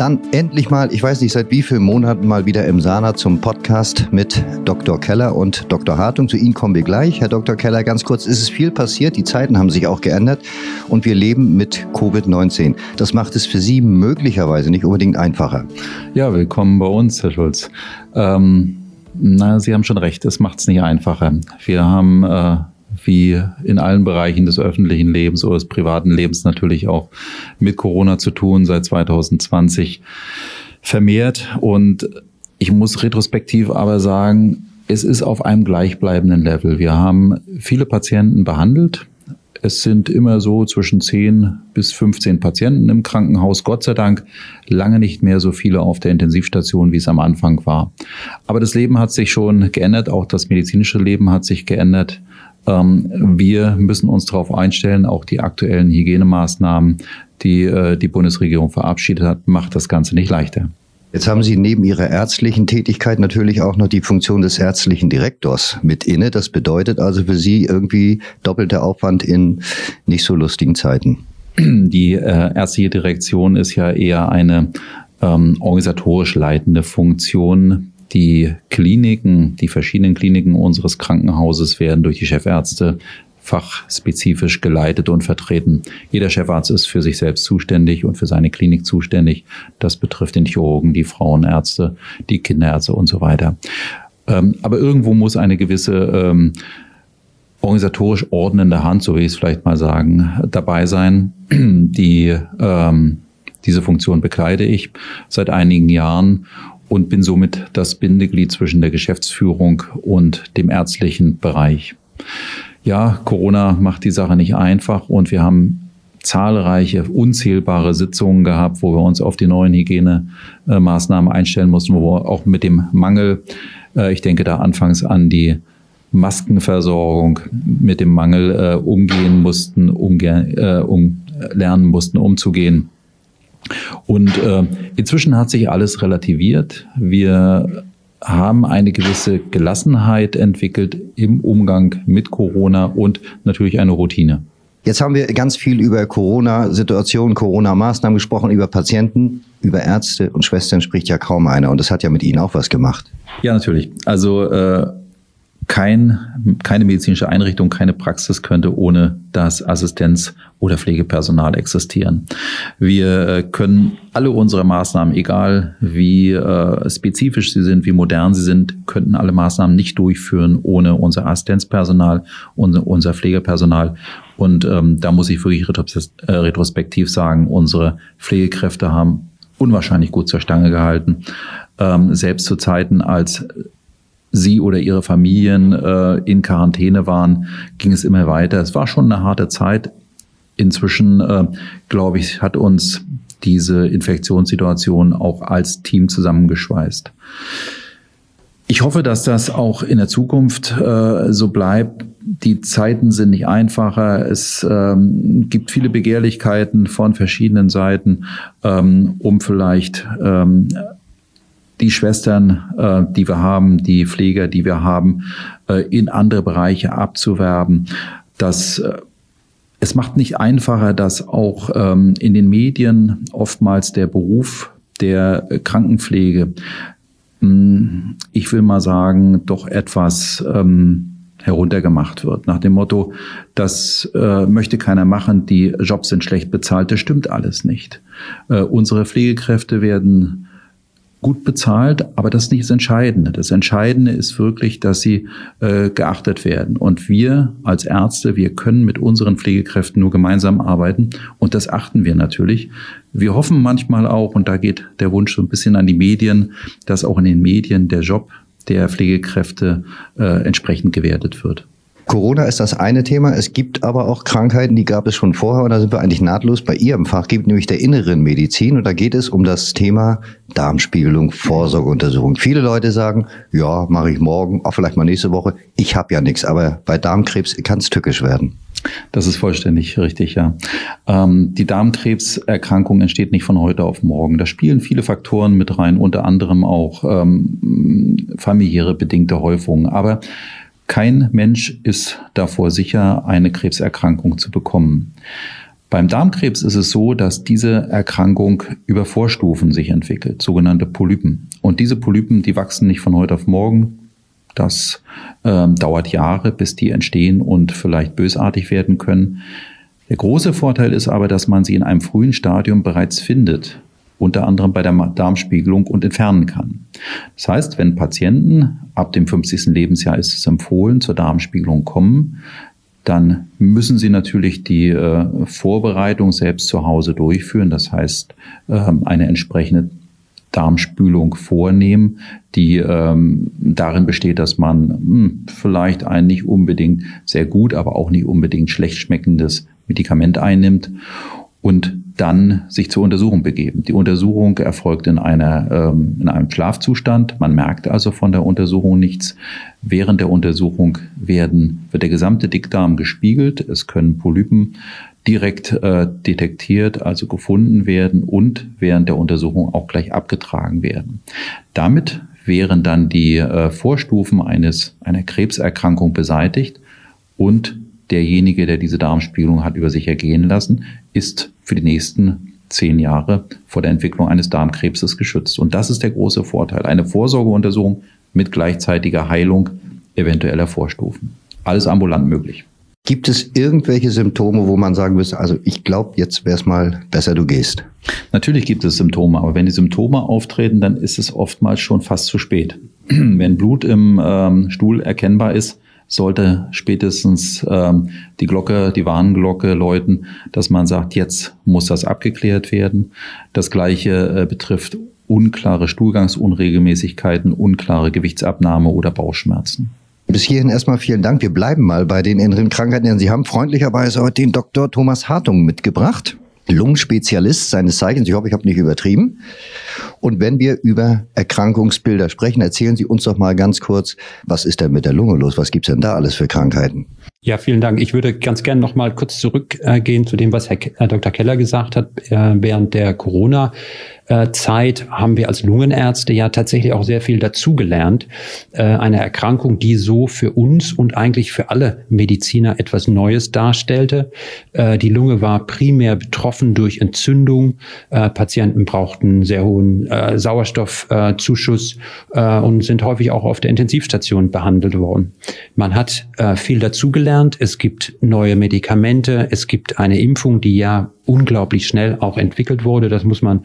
Dann endlich mal, ich weiß nicht seit wie vielen Monaten mal wieder im Sana zum Podcast mit Dr. Keller und Dr. Hartung. Zu Ihnen kommen wir gleich. Herr Dr. Keller, ganz kurz, ist es viel passiert, die Zeiten haben sich auch geändert und wir leben mit Covid-19. Das macht es für Sie möglicherweise nicht unbedingt einfacher. Ja, willkommen bei uns, Herr Schulz. Ähm, na, Sie haben schon recht, es macht es nicht einfacher. Wir haben äh, wie in allen Bereichen des öffentlichen Lebens oder des privaten Lebens natürlich auch mit Corona zu tun seit 2020 vermehrt. Und ich muss retrospektiv aber sagen, es ist auf einem gleichbleibenden Level. Wir haben viele Patienten behandelt. Es sind immer so zwischen 10 bis 15 Patienten im Krankenhaus. Gott sei Dank lange nicht mehr so viele auf der Intensivstation, wie es am Anfang war. Aber das Leben hat sich schon geändert. Auch das medizinische Leben hat sich geändert. Ähm, wir müssen uns darauf einstellen, auch die aktuellen Hygienemaßnahmen, die äh, die Bundesregierung verabschiedet hat, macht das Ganze nicht leichter. Jetzt haben Sie neben Ihrer ärztlichen Tätigkeit natürlich auch noch die Funktion des ärztlichen Direktors mit inne. Das bedeutet also für Sie irgendwie doppelter Aufwand in nicht so lustigen Zeiten. Die äh, ärztliche Direktion ist ja eher eine ähm, organisatorisch leitende Funktion die Kliniken, die verschiedenen Kliniken unseres Krankenhauses werden durch die Chefärzte fachspezifisch geleitet und vertreten. Jeder Chefarzt ist für sich selbst zuständig und für seine Klinik zuständig. Das betrifft den Chirurgen, die Frauenärzte, die Kinderärzte und so weiter. Ähm, aber irgendwo muss eine gewisse ähm, organisatorisch ordnende Hand, so will ich es vielleicht mal sagen, dabei sein. Die, ähm, diese Funktion bekleide ich seit einigen Jahren und bin somit das Bindeglied zwischen der Geschäftsführung und dem ärztlichen Bereich. Ja, Corona macht die Sache nicht einfach und wir haben zahlreiche, unzählbare Sitzungen gehabt, wo wir uns auf die neuen Hygienemaßnahmen einstellen mussten, wo wir auch mit dem Mangel, äh, ich denke da anfangs an die Maskenversorgung, mit dem Mangel äh, umgehen mussten, umge äh, um, lernen mussten, umzugehen. Und äh, inzwischen hat sich alles relativiert. Wir haben eine gewisse Gelassenheit entwickelt im Umgang mit Corona und natürlich eine Routine. Jetzt haben wir ganz viel über Corona-Situationen, Corona-Maßnahmen gesprochen, über Patienten, über Ärzte und Schwestern spricht ja kaum einer. Und das hat ja mit Ihnen auch was gemacht. Ja, natürlich. Also äh, kein, keine medizinische Einrichtung, keine Praxis könnte ohne das Assistenz- oder Pflegepersonal existieren. Wir äh, können alle unsere Maßnahmen, egal wie äh, spezifisch sie sind, wie modern sie sind, könnten alle Maßnahmen nicht durchführen ohne unser Assistenzpersonal, unser, unser Pflegepersonal. Und ähm, da muss ich wirklich äh, retrospektiv sagen, unsere Pflegekräfte haben unwahrscheinlich gut zur Stange gehalten. Ähm, selbst zu Zeiten, als Sie oder Ihre Familien äh, in Quarantäne waren, ging es immer weiter. Es war schon eine harte Zeit. Inzwischen, äh, glaube ich, hat uns diese Infektionssituation auch als Team zusammengeschweißt. Ich hoffe, dass das auch in der Zukunft äh, so bleibt. Die Zeiten sind nicht einfacher. Es ähm, gibt viele Begehrlichkeiten von verschiedenen Seiten, ähm, um vielleicht ähm, die Schwestern, äh, die wir haben, die Pfleger, die wir haben, äh, in andere Bereiche abzuwerben. Das äh, es macht nicht einfacher, dass auch ähm, in den Medien oftmals der Beruf der Krankenpflege, mh, hm, ich will mal sagen, doch etwas ähm, heruntergemacht wird. Nach dem Motto, das äh, möchte keiner machen, die Jobs sind schlecht bezahlt, das stimmt alles nicht. Äh, unsere Pflegekräfte werden gut bezahlt, aber das ist nicht das Entscheidende. Das Entscheidende ist wirklich, dass sie äh, geachtet werden. Und wir als Ärzte, wir können mit unseren Pflegekräften nur gemeinsam arbeiten und das achten wir natürlich. Wir hoffen manchmal auch, und da geht der Wunsch so ein bisschen an die Medien, dass auch in den Medien der Job der Pflegekräfte äh, entsprechend gewertet wird. Corona ist das eine Thema. Es gibt aber auch Krankheiten, die gab es schon vorher und da sind wir eigentlich nahtlos bei Ihrem Fachgebiet, nämlich der inneren Medizin. Und da geht es um das Thema Darmspiegelung, Vorsorgeuntersuchung. Viele Leute sagen, ja, mache ich morgen, auch vielleicht mal nächste Woche. Ich habe ja nichts, aber bei Darmkrebs kann es tückisch werden. Das ist vollständig richtig, ja. Ähm, die Darmkrebserkrankung entsteht nicht von heute auf morgen. Da spielen viele Faktoren mit rein, unter anderem auch ähm, familiäre bedingte Häufungen. Aber kein Mensch ist davor sicher, eine Krebserkrankung zu bekommen. Beim Darmkrebs ist es so, dass diese Erkrankung über Vorstufen sich entwickelt, sogenannte Polypen. Und diese Polypen, die wachsen nicht von heute auf morgen. Das ähm, dauert Jahre, bis die entstehen und vielleicht bösartig werden können. Der große Vorteil ist aber, dass man sie in einem frühen Stadium bereits findet, unter anderem bei der Darmspiegelung und entfernen kann. Das heißt, wenn Patienten ab dem 50. Lebensjahr ist es empfohlen, zur Darmspiegelung kommen, dann müssen Sie natürlich die äh, Vorbereitung selbst zu Hause durchführen. Das heißt, ähm, eine entsprechende Darmspülung vornehmen, die ähm, darin besteht, dass man mh, hm, vielleicht ein nicht unbedingt sehr gut, aber auch nicht unbedingt schlecht schmeckendes Medikament einnimmt und dann sich zur Untersuchung begeben. Die Untersuchung erfolgt in, einer, ähm, in einem Schlafzustand. Man merkt also von der Untersuchung nichts. Während der Untersuchung werden, wird der gesamte Dickdarm gespiegelt. Es können Polypen direkt äh, detektiert, also gefunden werden und während der Untersuchung auch gleich abgetragen werden. Damit wären dann die äh, Vorstufen eines, einer Krebserkrankung beseitigt und derjenige, der diese Darmspiegelung hat über sich ergehen lassen, ist für die nächsten zehn Jahre vor der Entwicklung eines Darmkrebses geschützt. Und das ist der große Vorteil. Eine Vorsorgeuntersuchung mit gleichzeitiger Heilung eventueller Vorstufen. Alles ambulant möglich. Gibt es irgendwelche Symptome, wo man sagen müsste, also ich glaube, jetzt wäre es mal besser, du gehst? Natürlich gibt es Symptome, aber wenn die Symptome auftreten, dann ist es oftmals schon fast zu spät. wenn Blut im ähm, Stuhl erkennbar ist, sollte spätestens ähm, die Glocke, die Warnglocke läuten, dass man sagt, jetzt muss das abgeklärt werden. Das gleiche äh, betrifft unklare Stuhlgangsunregelmäßigkeiten, unklare Gewichtsabnahme oder Bauchschmerzen. Bis hierhin erstmal vielen Dank. Wir bleiben mal bei den inneren Krankheiten. Sie haben freundlicherweise heute den Dr. Thomas Hartung mitgebracht. Lungenspezialist seines Zeichens. Ich hoffe, ich habe nicht übertrieben. Und wenn wir über Erkrankungsbilder sprechen, erzählen Sie uns doch mal ganz kurz, was ist denn mit der Lunge los? Was gibt's denn da alles für Krankheiten? Ja, vielen Dank. Ich würde ganz gerne noch mal kurz zurückgehen zu dem, was Herr Dr. Keller gesagt hat äh, während der Corona äh, Zeit haben wir als Lungenärzte ja tatsächlich auch sehr viel dazugelernt. Äh, eine Erkrankung, die so für uns und eigentlich für alle Mediziner etwas Neues darstellte. Äh, die Lunge war primär betroffen durch Entzündung. Patienten brauchten sehr hohen Sauerstoffzuschuss und sind häufig auch auf der Intensivstation behandelt worden. Man hat viel dazugelernt. Es gibt neue Medikamente. Es gibt eine Impfung, die ja unglaublich schnell auch entwickelt wurde. Das muss man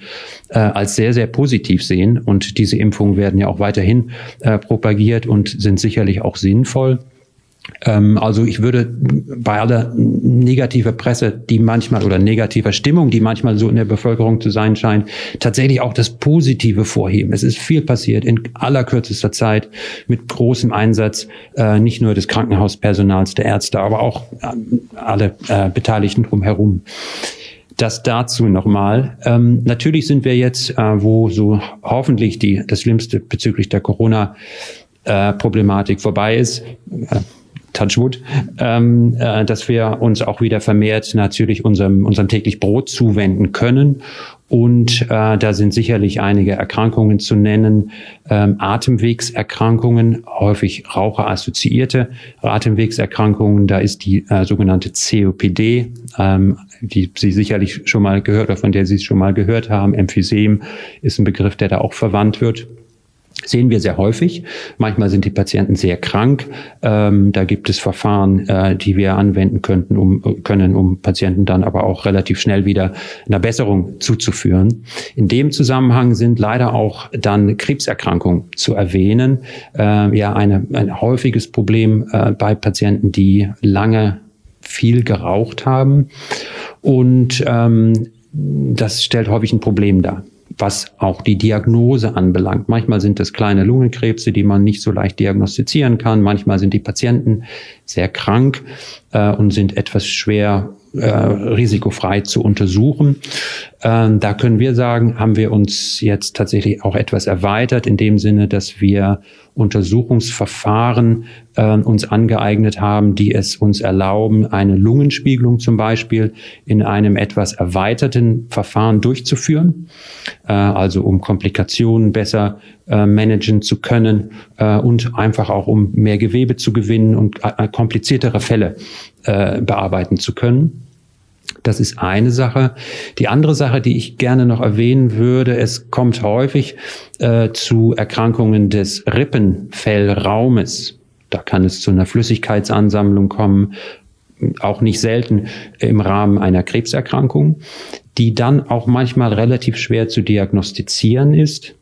äh, als sehr, sehr positiv sehen. Und diese Impfungen werden ja auch weiterhin äh, propagiert und sind sicherlich auch sinnvoll. Ähm, also ich würde bei aller negativer Presse, die manchmal oder negativer Stimmung, die manchmal so in der Bevölkerung zu sein scheint, tatsächlich auch das Positive vorheben. Es ist viel passiert in allerkürzester Zeit mit großem Einsatz, äh, nicht nur des Krankenhauspersonals, der Ärzte, aber auch äh, alle äh, Beteiligten drumherum. Das dazu nochmal. Ähm, natürlich sind wir jetzt, äh, wo so hoffentlich die, das Schlimmste bezüglich der Corona-Problematik äh, vorbei ist, äh, Touchwood, ähm, äh, dass wir uns auch wieder vermehrt natürlich unserem, unserem täglich Brot zuwenden können und äh, da sind sicherlich einige Erkrankungen zu nennen, ähm, Atemwegserkrankungen, häufig raucherassoziierte Atemwegserkrankungen. Da ist die äh, sogenannte COPD, ähm, die Sie sicherlich schon mal gehört oder von der Sie es schon mal gehört haben. Emphysem ist ein Begriff, der da auch verwandt wird sehen wir sehr häufig. Manchmal sind die Patienten sehr krank. Ähm, da gibt es Verfahren, äh, die wir anwenden könnten, um, können, um Patienten dann aber auch relativ schnell wieder einer Besserung zuzuführen. In dem Zusammenhang sind leider auch dann Krebserkrankungen zu erwähnen. Äh, ja, eine, ein häufiges Problem äh, bei Patienten, die lange viel geraucht haben. Und ähm, das stellt häufig ein Problem dar was auch die Diagnose anbelangt. Manchmal sind es kleine Lungenkrebse, die man nicht so leicht diagnostizieren kann. Manchmal sind die Patienten sehr krank äh, und sind etwas schwer äh, risikofrei zu untersuchen. Ähm, da können wir sagen, haben wir uns jetzt tatsächlich auch etwas erweitert in dem Sinne, dass wir Untersuchungsverfahren äh, uns angeeignet haben, die es uns erlauben, eine Lungenspiegelung zum Beispiel in einem etwas erweiterten Verfahren durchzuführen, äh, also um Komplikationen besser äh, managen zu können äh, und einfach auch um mehr Gewebe zu gewinnen und äh, kompliziertere Fälle äh, bearbeiten zu können. Das ist eine Sache. Die andere Sache, die ich gerne noch erwähnen würde, es kommt häufig äh, zu Erkrankungen des Rippenfellraumes. Da kann es zu einer Flüssigkeitsansammlung kommen, auch nicht selten im Rahmen einer Krebserkrankung, die dann auch manchmal relativ schwer zu diagnostizieren ist.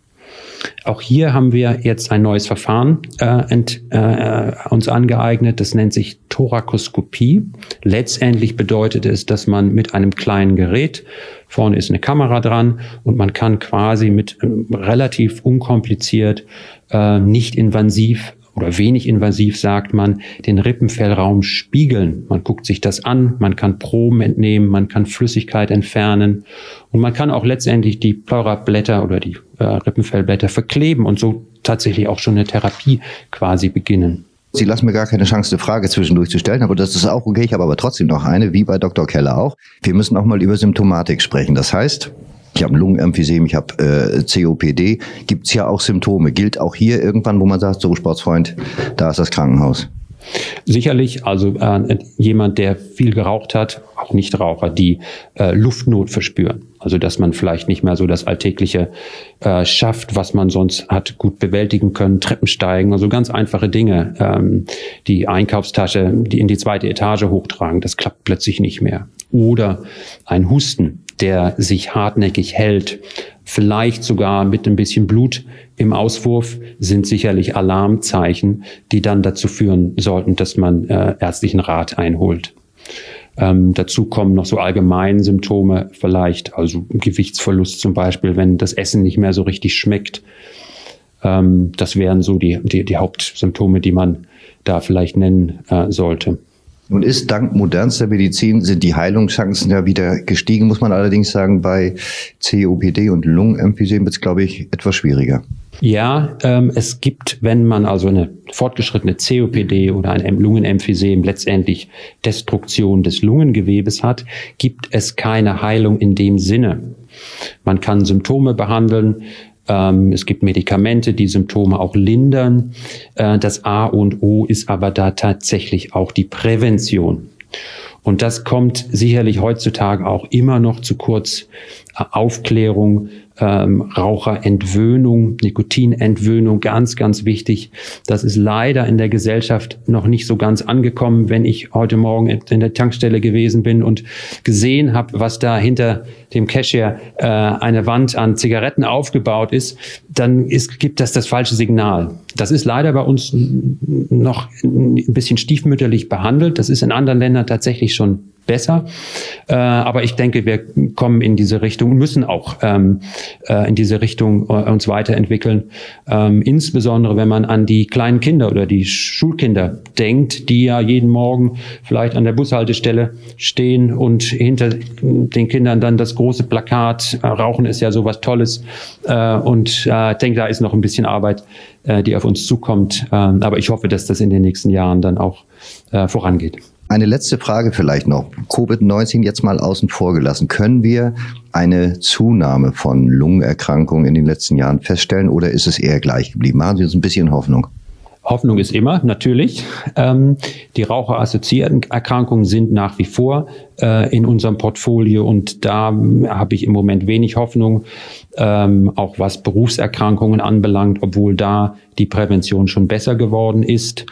Auch hier haben wir jetzt ein neues Verfahren äh, ent, äh, uns angeeignet. Das nennt sich Thorakoskopie. Letztendlich bedeutet es, dass man mit einem kleinen Gerät, vorne ist eine Kamera dran und man kann quasi mit äh, relativ unkompliziert, äh, nicht invasiv oder wenig invasiv sagt man, den Rippenfellraum spiegeln. Man guckt sich das an, man kann Proben entnehmen, man kann Flüssigkeit entfernen und man kann auch letztendlich die Pleurablätter oder die äh, Rippenfellblätter verkleben und so tatsächlich auch schon eine Therapie quasi beginnen. Sie lassen mir gar keine Chance, eine Frage zwischendurch zu stellen, aber das ist auch okay. Ich habe aber trotzdem noch eine, wie bei Dr. Keller auch. Wir müssen auch mal über Symptomatik sprechen. Das heißt, ich habe Lungenemphysem, ich habe äh, COPD, gibt es ja auch Symptome. Gilt auch hier irgendwann, wo man sagt, so Sportsfreund, da ist das Krankenhaus. Sicherlich, also äh, jemand, der viel geraucht hat, auch Nichtraucher, die äh, Luftnot verspüren. Also dass man vielleicht nicht mehr so das Alltägliche äh, schafft, was man sonst hat gut bewältigen können, Treppen steigen, also ganz einfache Dinge. Ähm, die Einkaufstasche, die in die zweite Etage hochtragen, das klappt plötzlich nicht mehr. Oder ein Husten, der sich hartnäckig hält, vielleicht sogar mit ein bisschen Blut im Auswurf, sind sicherlich Alarmzeichen, die dann dazu führen sollten, dass man äh, ärztlichen Rat einholt. Ähm, dazu kommen noch so allgemeine Symptome vielleicht, also Gewichtsverlust zum Beispiel, wenn das Essen nicht mehr so richtig schmeckt. Ähm, das wären so die, die, die Hauptsymptome, die man da vielleicht nennen äh, sollte. Nun ist dank modernster Medizin sind die Heilungschancen ja wieder gestiegen, muss man allerdings sagen, bei COPD und Lungenemphysem wird es, glaube ich, etwas schwieriger. Ja, ähm, es gibt, wenn man also eine fortgeschrittene COPD oder ein Lungenemphysem letztendlich Destruktion des Lungengewebes hat, gibt es keine Heilung in dem Sinne. Man kann Symptome behandeln, es gibt Medikamente, die Symptome auch lindern. Äh, das A und O ist aber da tatsächlich auch die Prävention. Und das kommt sicherlich heutzutage auch immer noch zu kurz. Äh, Aufklärung, ähm, Raucherentwöhnung, Nikotinentwöhnung, ganz, ganz wichtig. Das ist leider in der Gesellschaft noch nicht so ganz angekommen. Wenn ich heute Morgen in der Tankstelle gewesen bin und gesehen habe, was da hinter dem Cashier äh, eine Wand an Zigaretten aufgebaut ist, dann ist, gibt das das falsche Signal. Das ist leider bei uns noch ein bisschen stiefmütterlich behandelt. Das ist in anderen Ländern tatsächlich schon besser. Äh, aber ich denke, wir kommen in diese Richtung müssen auch ähm, äh, in diese Richtung äh, uns weiterentwickeln. Ähm, insbesondere wenn man an die kleinen Kinder oder die Schulkinder denkt, die ja jeden Morgen vielleicht an der Bushaltestelle stehen und hinter den Kindern dann das große Plakat, äh, Rauchen ist ja sowas Tolles. Äh, und äh, ich denke, da ist noch ein bisschen Arbeit, äh, die auf uns zukommt. Ähm, aber ich hoffe, dass das in den nächsten Jahren dann auch äh, vorangeht. Eine letzte Frage vielleicht noch. Covid-19 jetzt mal außen vor gelassen. Können wir eine Zunahme von Lungenerkrankungen in den letzten Jahren feststellen oder ist es eher gleich geblieben? Machen Sie uns ein bisschen Hoffnung. Hoffnung ist immer, natürlich. Ähm, die raucherassoziierten Erkrankungen sind nach wie vor äh, in unserem Portfolio und da habe ich im Moment wenig Hoffnung, ähm, auch was Berufserkrankungen anbelangt, obwohl da die Prävention schon besser geworden ist.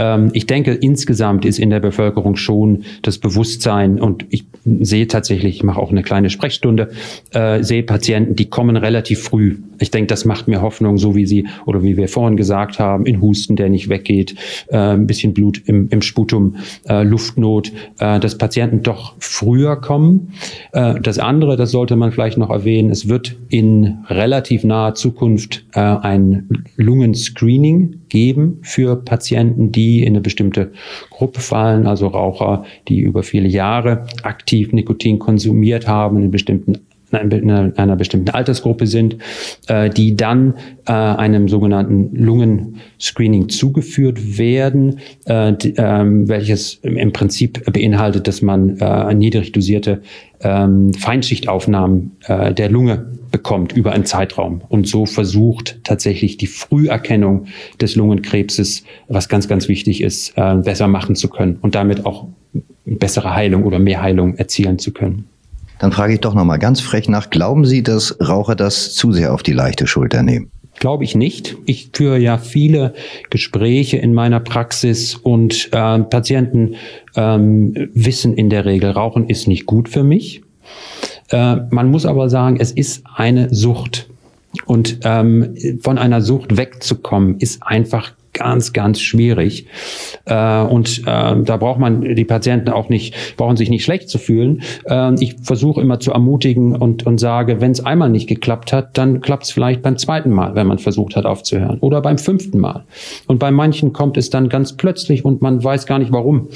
Ähm, ich denke, insgesamt ist in der Bevölkerung schon das Bewusstsein und ich sehe tatsächlich, ich mache auch eine kleine Sprechstunde, äh, sehe Patienten, die kommen relativ früh. Ich denke, das macht mir Hoffnung, so wie Sie oder wie wir vorhin gesagt haben, in Husten, der nicht weggeht, äh, ein bisschen Blut im, im Sputum, äh, Luftnot, äh, dass Patienten doch früher kommen. Äh, das andere, das sollte man vielleicht noch erwähnen, es wird in relativ naher Zukunft äh, ein Lungenscreening geben für Patienten, die in eine bestimmte Gruppe fallen, also Raucher, die über viele Jahre aktiv Nikotin konsumiert haben, in bestimmten einer, einer bestimmten Altersgruppe sind, äh, die dann äh, einem sogenannten Lungenscreening zugeführt werden, äh, die, ähm, welches im Prinzip beinhaltet, dass man niedrig dosierte ähm, Feinschichtaufnahmen der Lunge bekommt über einen Zeitraum und so versucht tatsächlich die Früherkennung des Lungenkrebses, was ganz, ganz wichtig ist, äh, besser machen zu können und damit auch bessere Heilung oder mehr Heilung erzielen zu können. Dann frage ich doch nochmal ganz frech nach, glauben Sie, dass Raucher das zu sehr auf die leichte Schulter nehmen? Glaube ich nicht. Ich führe ja viele Gespräche in meiner Praxis und äh, Patienten ähm, wissen in der Regel, Rauchen ist nicht gut für mich. Äh, man muss aber sagen, es ist eine Sucht. Und ähm, von einer Sucht wegzukommen, ist einfach ganz, ganz schwierig. Äh, und äh, da braucht man die Patienten auch nicht, brauchen sich nicht schlecht zu fühlen. Äh, ich versuche immer zu ermutigen und, und sage, wenn es einmal nicht geklappt hat, dann klappt es vielleicht beim zweiten Mal, wenn man versucht hat aufzuhören. Oder beim fünften Mal. Und bei manchen kommt es dann ganz plötzlich und man weiß gar nicht warum.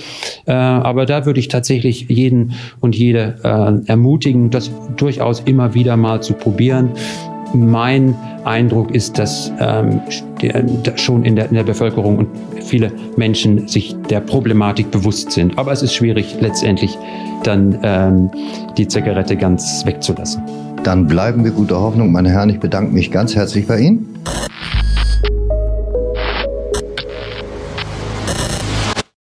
Äh, aber da würde ich tatsächlich jeden und jede äh, ermutigen, das durchaus immer wieder mal zu probieren mein Eindruck ist, dass ähm, schon in der, in der Bevölkerung und viele Menschen sich der Problematik bewusst sind. Aber es ist schwierig, letztendlich dann ähm, die Zigarette ganz wegzulassen. Dann bleiben wir guter Hoffnung, meine Herren. Ich bedanke mich ganz herzlich bei Ihnen.